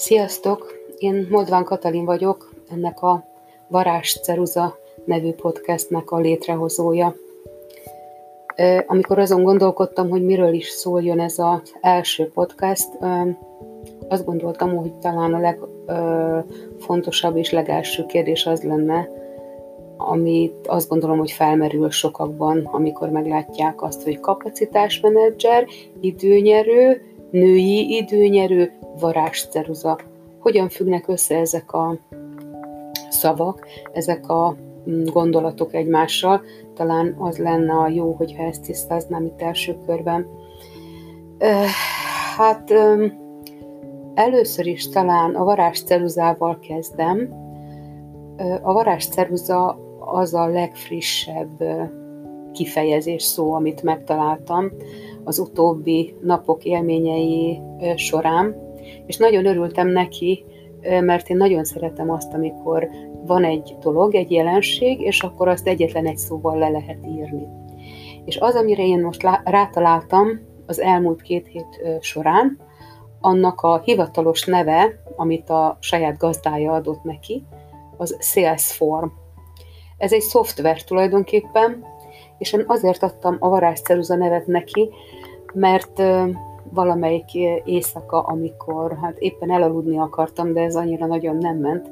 Sziasztok! Én Modván Katalin vagyok, ennek a Varázs Ceruza nevű podcastnek a létrehozója. Amikor azon gondolkodtam, hogy miről is szóljon ez az első podcast, azt gondoltam, hogy talán a legfontosabb és legelső kérdés az lenne, amit azt gondolom, hogy felmerül sokakban, amikor meglátják azt, hogy kapacitásmenedzser, időnyerő, női időnyerő, varázsceruza. Hogyan függnek össze ezek a szavak, ezek a mm, gondolatok egymással? Talán az lenne a jó, hogyha ezt tisztáznám itt első körben. Hát először is talán a varázsceruzával kezdem. A varázsceruza az a legfrissebb kifejezés szó, amit megtaláltam az utóbbi napok élményei során, és nagyon örültem neki, mert én nagyon szeretem azt, amikor van egy dolog, egy jelenség, és akkor azt egyetlen egy szóval le lehet írni. És az, amire én most rátaláltam az elmúlt két hét során, annak a hivatalos neve, amit a saját gazdája adott neki, az Salesform. Ez egy szoftver tulajdonképpen, és én azért adtam a varázsceruza nevet neki, mert valamelyik éjszaka, amikor hát éppen elaludni akartam, de ez annyira nagyon nem ment,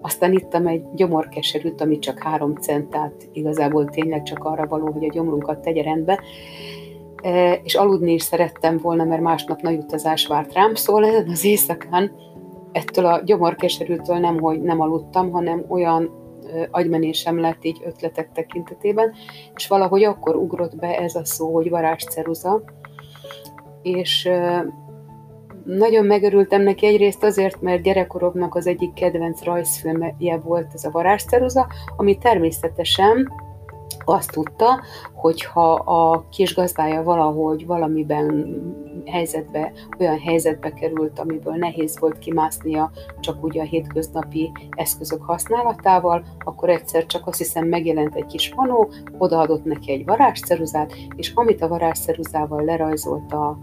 aztán ittam egy gyomorkeserűt, ami csak három cent, tehát igazából tényleg csak arra való, hogy a gyomrunkat tegye rendbe, és aludni is szerettem volna, mert másnap nagy utazás várt rám, szóval ezen az éjszakán ettől a gyomorkeserűtől nem, hogy nem aludtam, hanem olyan agymenésem lett így ötletek tekintetében, és valahogy akkor ugrott be ez a szó, hogy varázsceruza, és nagyon megörültem neki egyrészt azért, mert gyerekkoromnak az egyik kedvenc rajzfilmje volt ez a varázsceruza, ami természetesen azt tudta, hogy ha a kis gazdája valahogy valamiben helyzetbe, olyan helyzetbe került, amiből nehéz volt kimásznia csak ugye a hétköznapi eszközök használatával, akkor egyszer csak azt hiszem megjelent egy kis manó, odaadott neki egy varázsceruzát, és amit a varázsceruzával lerajzolt a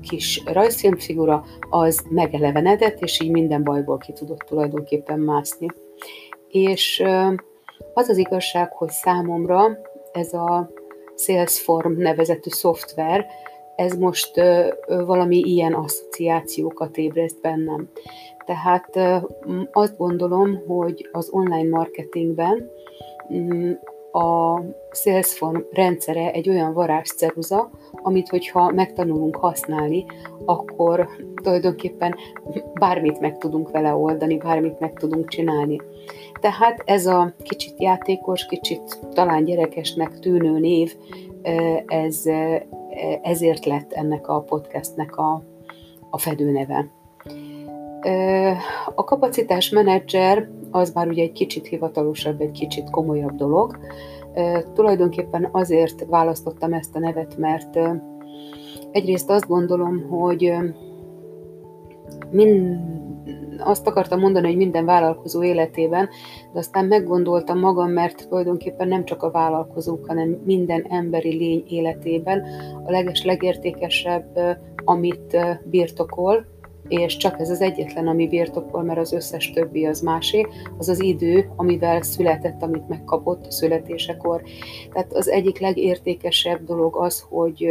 kis rajzfilmfigura, az megelevenedett, és így minden bajból ki tudott tulajdonképpen mászni. És az az igazság, hogy számomra ez a Salesform nevezetű szoftver, ez most valami ilyen asszociációkat ébreszt bennem. Tehát azt gondolom, hogy az online marketingben a Salesform rendszere egy olyan varázsceruza, amit hogyha megtanulunk használni, akkor tulajdonképpen bármit meg tudunk vele oldani, bármit meg tudunk csinálni. Tehát ez a kicsit játékos, kicsit talán gyerekesnek tűnő név, ez, ezért lett ennek a podcastnek a, a fedőneve. A kapacitás menedzser az már ugye egy kicsit hivatalosabb, egy kicsit komolyabb dolog. Tulajdonképpen azért választottam ezt a nevet, mert egyrészt azt gondolom, hogy mind, azt akartam mondani, hogy minden vállalkozó életében, de aztán meggondoltam magam, mert tulajdonképpen nem csak a vállalkozók, hanem minden emberi lény életében a leges legértékesebb, amit birtokol, és csak ez az egyetlen, ami birtokol, mert az összes többi az másé, az az idő, amivel született, amit megkapott a születésekor. Tehát az egyik legértékesebb dolog az, hogy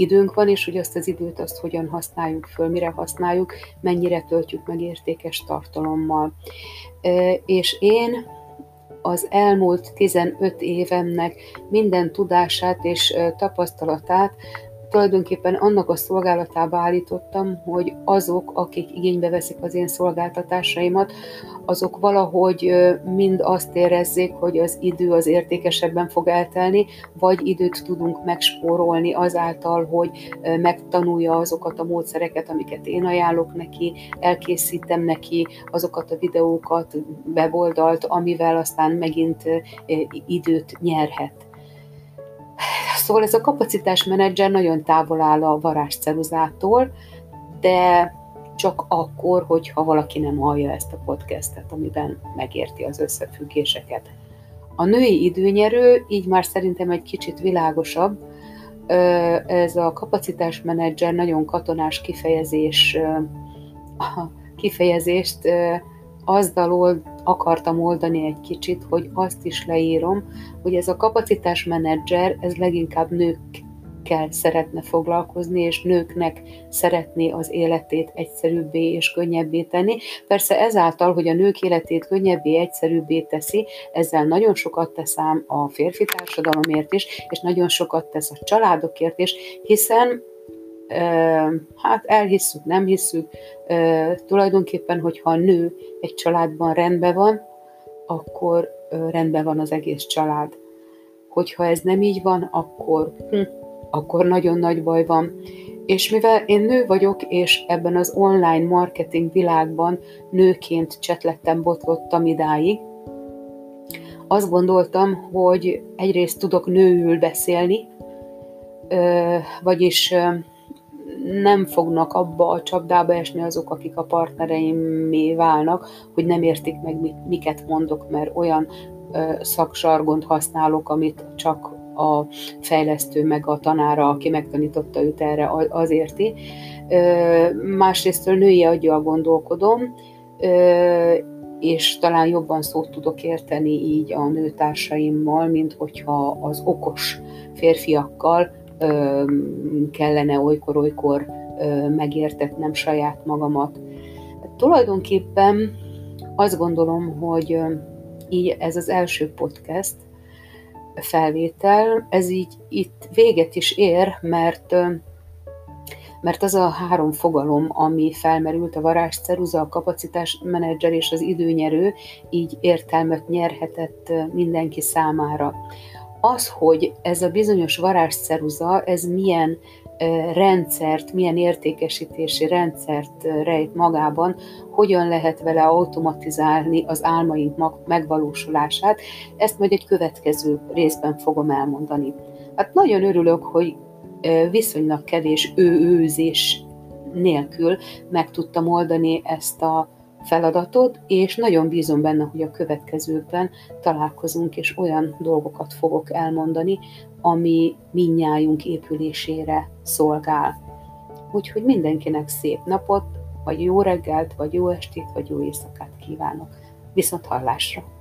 időnk van, és hogy azt az időt azt hogyan használjuk föl, mire használjuk, mennyire töltjük meg értékes tartalommal. És én az elmúlt 15 évemnek minden tudását és tapasztalatát tulajdonképpen annak a szolgálatába állítottam, hogy azok, akik igénybe veszik az én szolgáltatásaimat, azok valahogy mind azt érezzék, hogy az idő az értékesebben fog eltelni, vagy időt tudunk megspórolni azáltal, hogy megtanulja azokat a módszereket, amiket én ajánlok neki, elkészítem neki azokat a videókat, weboldalt, amivel aztán megint időt nyerhet. Szóval ez a kapacitásmenedzser nagyon távol áll a varázsceruzától, de csak akkor, hogyha valaki nem hallja ezt a podcastet, amiben megérti az összefüggéseket. A női időnyerő így már szerintem egy kicsit világosabb. Ez a kapacitásmenedzser nagyon katonás kifejezés kifejezést azzal akartam oldani egy kicsit, hogy azt is leírom, hogy ez a kapacitásmenedzser, ez leginkább nőkkel szeretne foglalkozni, és nőknek szeretné az életét egyszerűbbé és könnyebbé tenni. Persze ezáltal, hogy a nők életét könnyebbé, egyszerűbbé teszi, ezzel nagyon sokat teszem a férfi társadalomért is, és nagyon sokat tesz a családokért is, hiszen hát elhisszük, nem hisszük, tulajdonképpen, hogyha a nő egy családban rendben van, akkor rendben van az egész család. Hogyha ez nem így van, akkor, hm, akkor nagyon nagy baj van. És mivel én nő vagyok, és ebben az online marketing világban nőként csetlettem, botlottam idáig, azt gondoltam, hogy egyrészt tudok nőül beszélni, vagyis nem fognak abba a csapdába esni azok, akik a partnereimé válnak, hogy nem értik meg, mit, miket mondok, mert olyan ö, szaksargont használok, amit csak a fejlesztő meg a tanára, aki megtanította őt erre, az érti. Másrésztől női aggyal gondolkodom, és talán jobban szót tudok érteni így a nőtársaimmal, mint hogyha az okos férfiakkal kellene olykor-olykor megértetnem saját magamat. Tulajdonképpen azt gondolom, hogy így ez az első podcast felvétel, ez így itt véget is ér, mert mert az a három fogalom, ami felmerült, a varázsceruza, a kapacitás menedzser és az időnyerő, így értelmet nyerhetett mindenki számára az, hogy ez a bizonyos varázsszeruza, ez milyen rendszert, milyen értékesítési rendszert rejt magában, hogyan lehet vele automatizálni az álmaink megvalósulását, ezt majd egy következő részben fogom elmondani. Hát nagyon örülök, hogy viszonylag kevés ő-őzés nélkül meg tudtam oldani ezt a feladatot, és nagyon bízom benne, hogy a következőkben találkozunk, és olyan dolgokat fogok elmondani, ami minnyájunk épülésére szolgál. Úgyhogy mindenkinek szép napot, vagy jó reggelt, vagy jó estét, vagy jó éjszakát kívánok. Viszont hallásra!